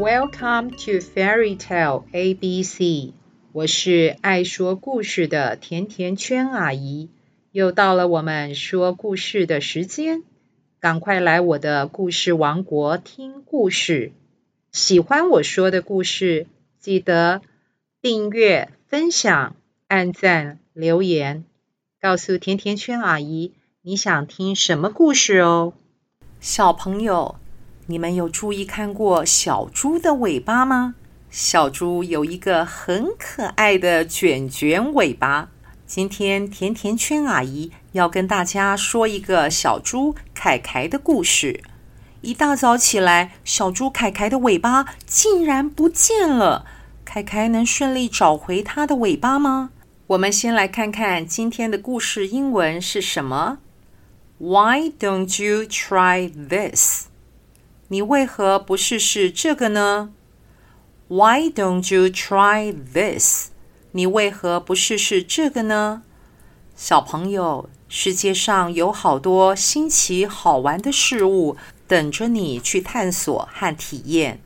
Welcome to Fairy Tale ABC。我是爱说故事的甜甜圈阿姨，又到了我们说故事的时间，赶快来我的故事王国听故事。喜欢我说的故事，记得订阅、分享、按赞、留言，告诉甜甜圈阿姨你想听什么故事哦。小朋友，你们有注意看过小猪的尾巴吗？小猪有一个很可爱的卷卷尾巴。今天甜甜圈阿姨要跟大家说一个小猪凯凯的故事。一大早起来，小猪凯凯的尾巴竟然不见了。凯凯能顺利找回它的尾巴吗？我们先来看看今天的故事英文是什么。Why don't you try this？你为何不试试这个呢？Why don't you try this？你为何不试试这个呢？小朋友，世界上有好多新奇好玩的事物。等着你去探索和体验，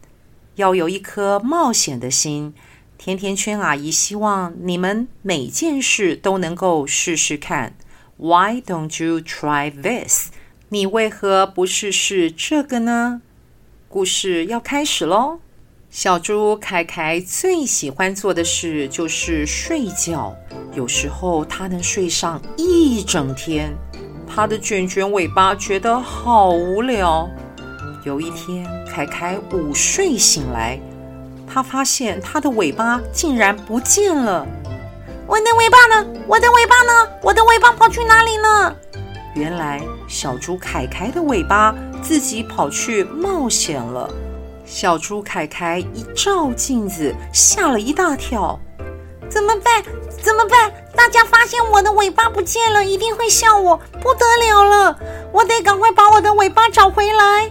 要有一颗冒险的心。甜甜圈阿姨希望你们每件事都能够试试看。Why don't you try this？你为何不试试这个呢？故事要开始喽！小猪凯凯最喜欢做的事就是睡觉，有时候他能睡上一整天。他的卷卷尾巴觉得好无聊。有一天，凯凯午睡醒来，他发现他的尾巴竟然不见了。我的尾巴呢？我的尾巴呢？我的尾巴跑去哪里了？原来，小猪凯凯的尾巴自己跑去冒险了。小猪凯凯一照镜子，吓了一大跳。怎么办？怎么办？大家发现我的尾巴不见了，一定会笑我，不得了了！我得赶快把我的尾巴找回来。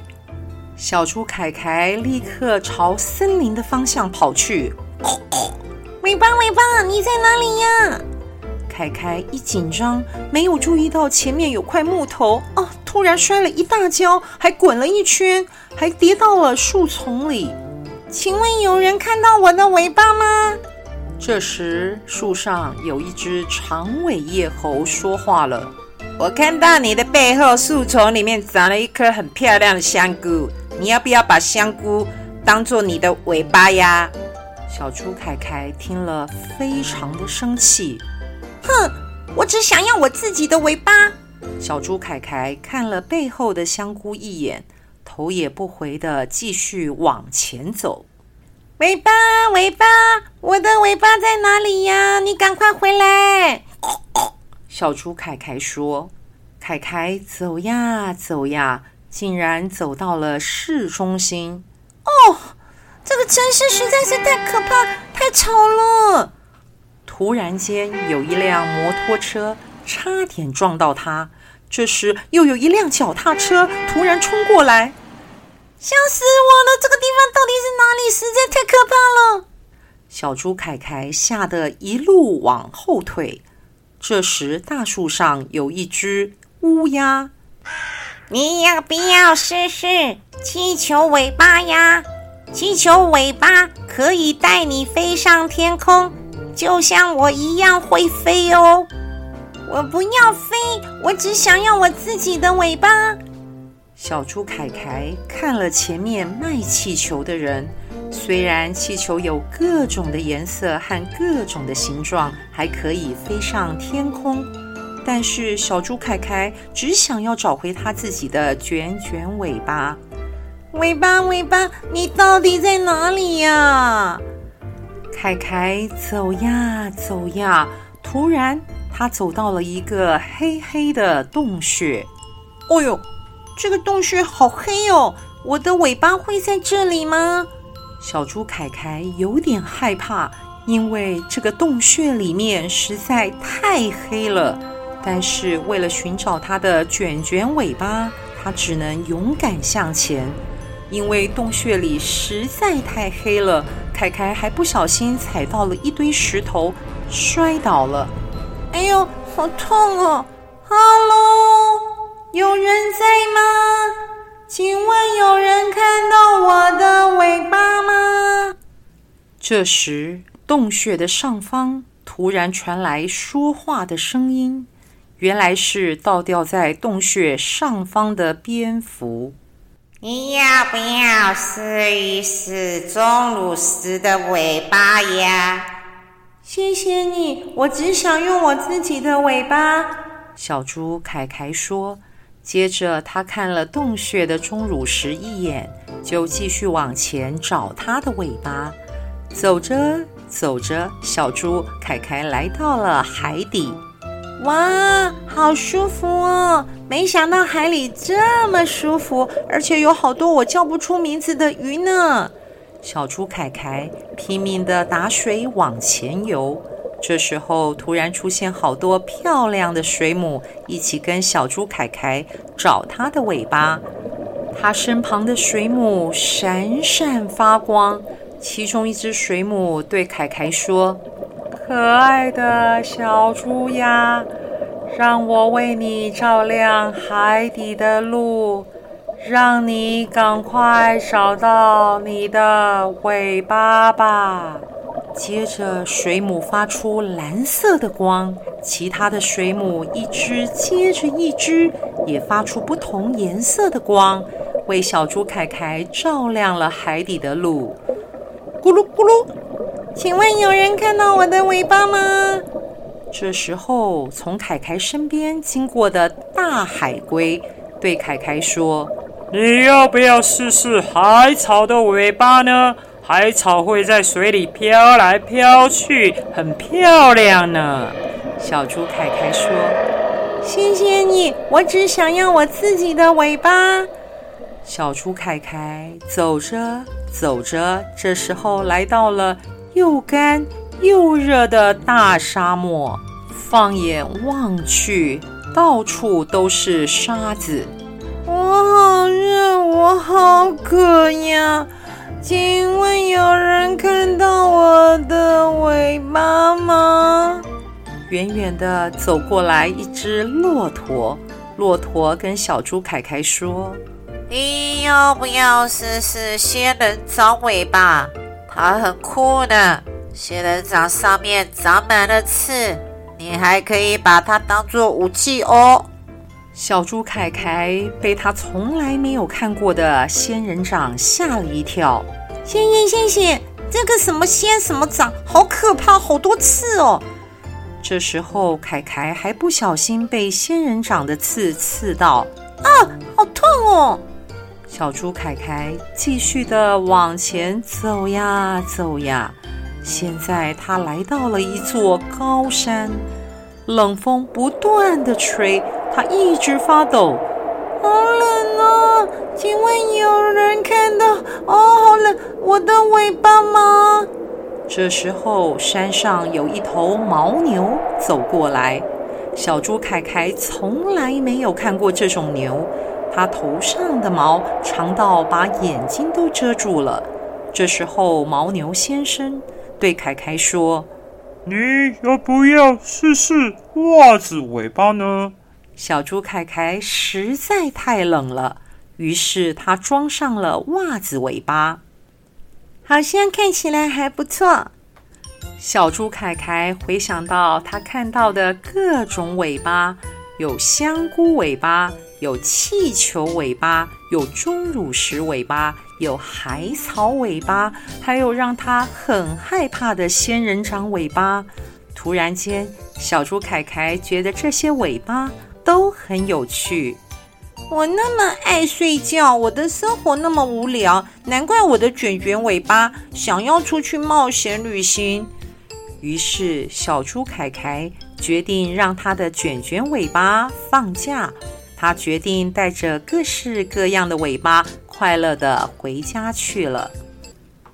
小猪凯凯立刻朝森林的方向跑去。尾巴，尾巴，你在哪里呀？凯凯一紧张，没有注意到前面有块木头，哦，突然摔了一大跤，还滚了一圈，还跌到了树丛里。请问有人看到我的尾巴吗？这时，树上有一只长尾叶猴说话了：“我看到你的背后树丛里面长了一颗很漂亮的香菇，你要不要把香菇当做你的尾巴呀？”小猪凯凯听了，非常的生气：“哼，我只想要我自己的尾巴。”小猪凯凯看了背后的香菇一眼，头也不回地继续往前走。尾巴，尾巴，我的尾巴在哪里呀？你赶快回来！小猪凯凯说：“凯凯走呀走呀，竟然走到了市中心。哦，这个城市实在是太可怕，太吵了。”突然间，有一辆摩托车差点撞到他。这时，又有一辆脚踏车突然冲过来。吓死我了！这个地方到底是哪里？实在太可怕了！小猪凯凯吓得一路往后退。这时，大树上有一只乌鸦。你要不要试试气球尾巴呀？气球尾巴可以带你飞上天空，就像我一样会飞哦。我不要飞，我只想要我自己的尾巴。小猪凯凯看了前面卖气球的人，虽然气球有各种的颜色和各种的形状，还可以飞上天空，但是小猪凯凯只想要找回他自己的卷卷尾巴。尾巴，尾巴，你到底在哪里呀？凯凯走呀走呀，突然他走到了一个黑黑的洞穴。哦呦！这个洞穴好黑哦，我的尾巴会在这里吗？小猪凯凯有点害怕，因为这个洞穴里面实在太黑了。但是为了寻找它的卷卷尾巴，它只能勇敢向前。因为洞穴里实在太黑了，凯凯还不小心踩到了一堆石头，摔倒了。哎呦，好痛哦！哈喽。有人在吗？请问有人看到我的尾巴吗？这时，洞穴的上方突然传来说话的声音，原来是倒吊在洞穴上方的蝙蝠。你要不要试一试钟乳石的尾巴呀？谢谢你，我只想用我自己的尾巴。小猪凯凯说。接着，他看了洞穴的钟乳石一眼，就继续往前找他的尾巴。走着走着，小猪凯凯来到了海底。哇，好舒服哦！没想到海里这么舒服，而且有好多我叫不出名字的鱼呢。小猪凯凯拼命地打水往前游。这时候，突然出现好多漂亮的水母，一起跟小猪凯凯找它的尾巴。它身旁的水母闪闪发光，其中一只水母对凯凯说：“可爱的小猪呀，让我为你照亮海底的路，让你赶快找到你的尾巴吧。”接着，水母发出蓝色的光，其他的水母一只接着一只，也发出不同颜色的光，为小猪凯凯照亮了海底的路。咕噜咕噜，请问有人看到我的尾巴吗？这时候，从凯凯身边经过的大海龟对凯凯说：“你要不要试试海草的尾巴呢？”海草会在水里飘来飘去，很漂亮呢。小猪凯凯说：“谢谢你，我只想要我自己的尾巴。”小猪凯凯走着走着，这时候来到了又干又热的大沙漠。放眼望去，到处都是沙子。我好热，我好渴呀！请问有人看到我的尾巴吗？远远的走过来一只骆驼，骆驼跟小猪凯凯说：“你要不要试试仙人掌尾巴？它很酷的，仙人掌上面长满了刺，你还可以把它当做武器哦。”小猪凯凯被他从来没有看过的仙人掌吓了一跳。仙仙仙仙，这个什么仙什么掌，好可怕，好多刺哦！这时候凯凯还不小心被仙人掌的刺刺到，啊，好痛哦！小猪凯凯继续的往前走呀走呀，现在他来到了一座高山，冷风不断的吹。他一直发抖，好冷哦！请问有人看到哦，好冷，我的尾巴吗？这时候，山上有一头牦牛走过来。小猪凯凯从来没有看过这种牛，它头上的毛长到把眼睛都遮住了。这时候，牦牛先生对凯凯说：“你要不要试试袜子尾巴呢？”小猪凯凯实在太冷了，于是他装上了袜子尾巴，好像看起来还不错。小猪凯凯回想到他看到的各种尾巴，有香菇尾巴，有气球尾巴，有钟乳石尾巴，有海草尾巴，还有让他很害怕的仙人掌尾巴。突然间，小猪凯凯觉得这些尾巴。都很有趣。我那么爱睡觉，我的生活那么无聊，难怪我的卷卷尾巴想要出去冒险旅行。于是，小猪凯凯决定让他的卷卷尾巴放假。他决定带着各式各样的尾巴，快乐地回家去了。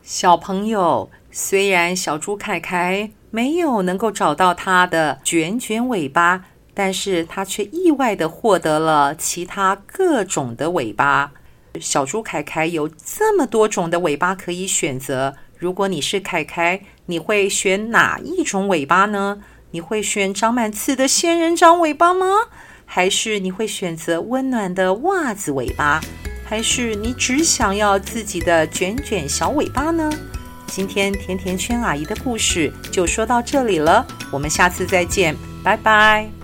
小朋友，虽然小猪凯凯没有能够找到他的卷卷尾巴。但是他却意外地获得了其他各种的尾巴。小猪凯凯有这么多种的尾巴可以选择。如果你是凯凯，你会选哪一种尾巴呢？你会选长满刺的仙人掌尾巴吗？还是你会选择温暖的袜子尾巴？还是你只想要自己的卷卷小尾巴呢？今天甜甜圈阿姨的故事就说到这里了，我们下次再见，拜拜。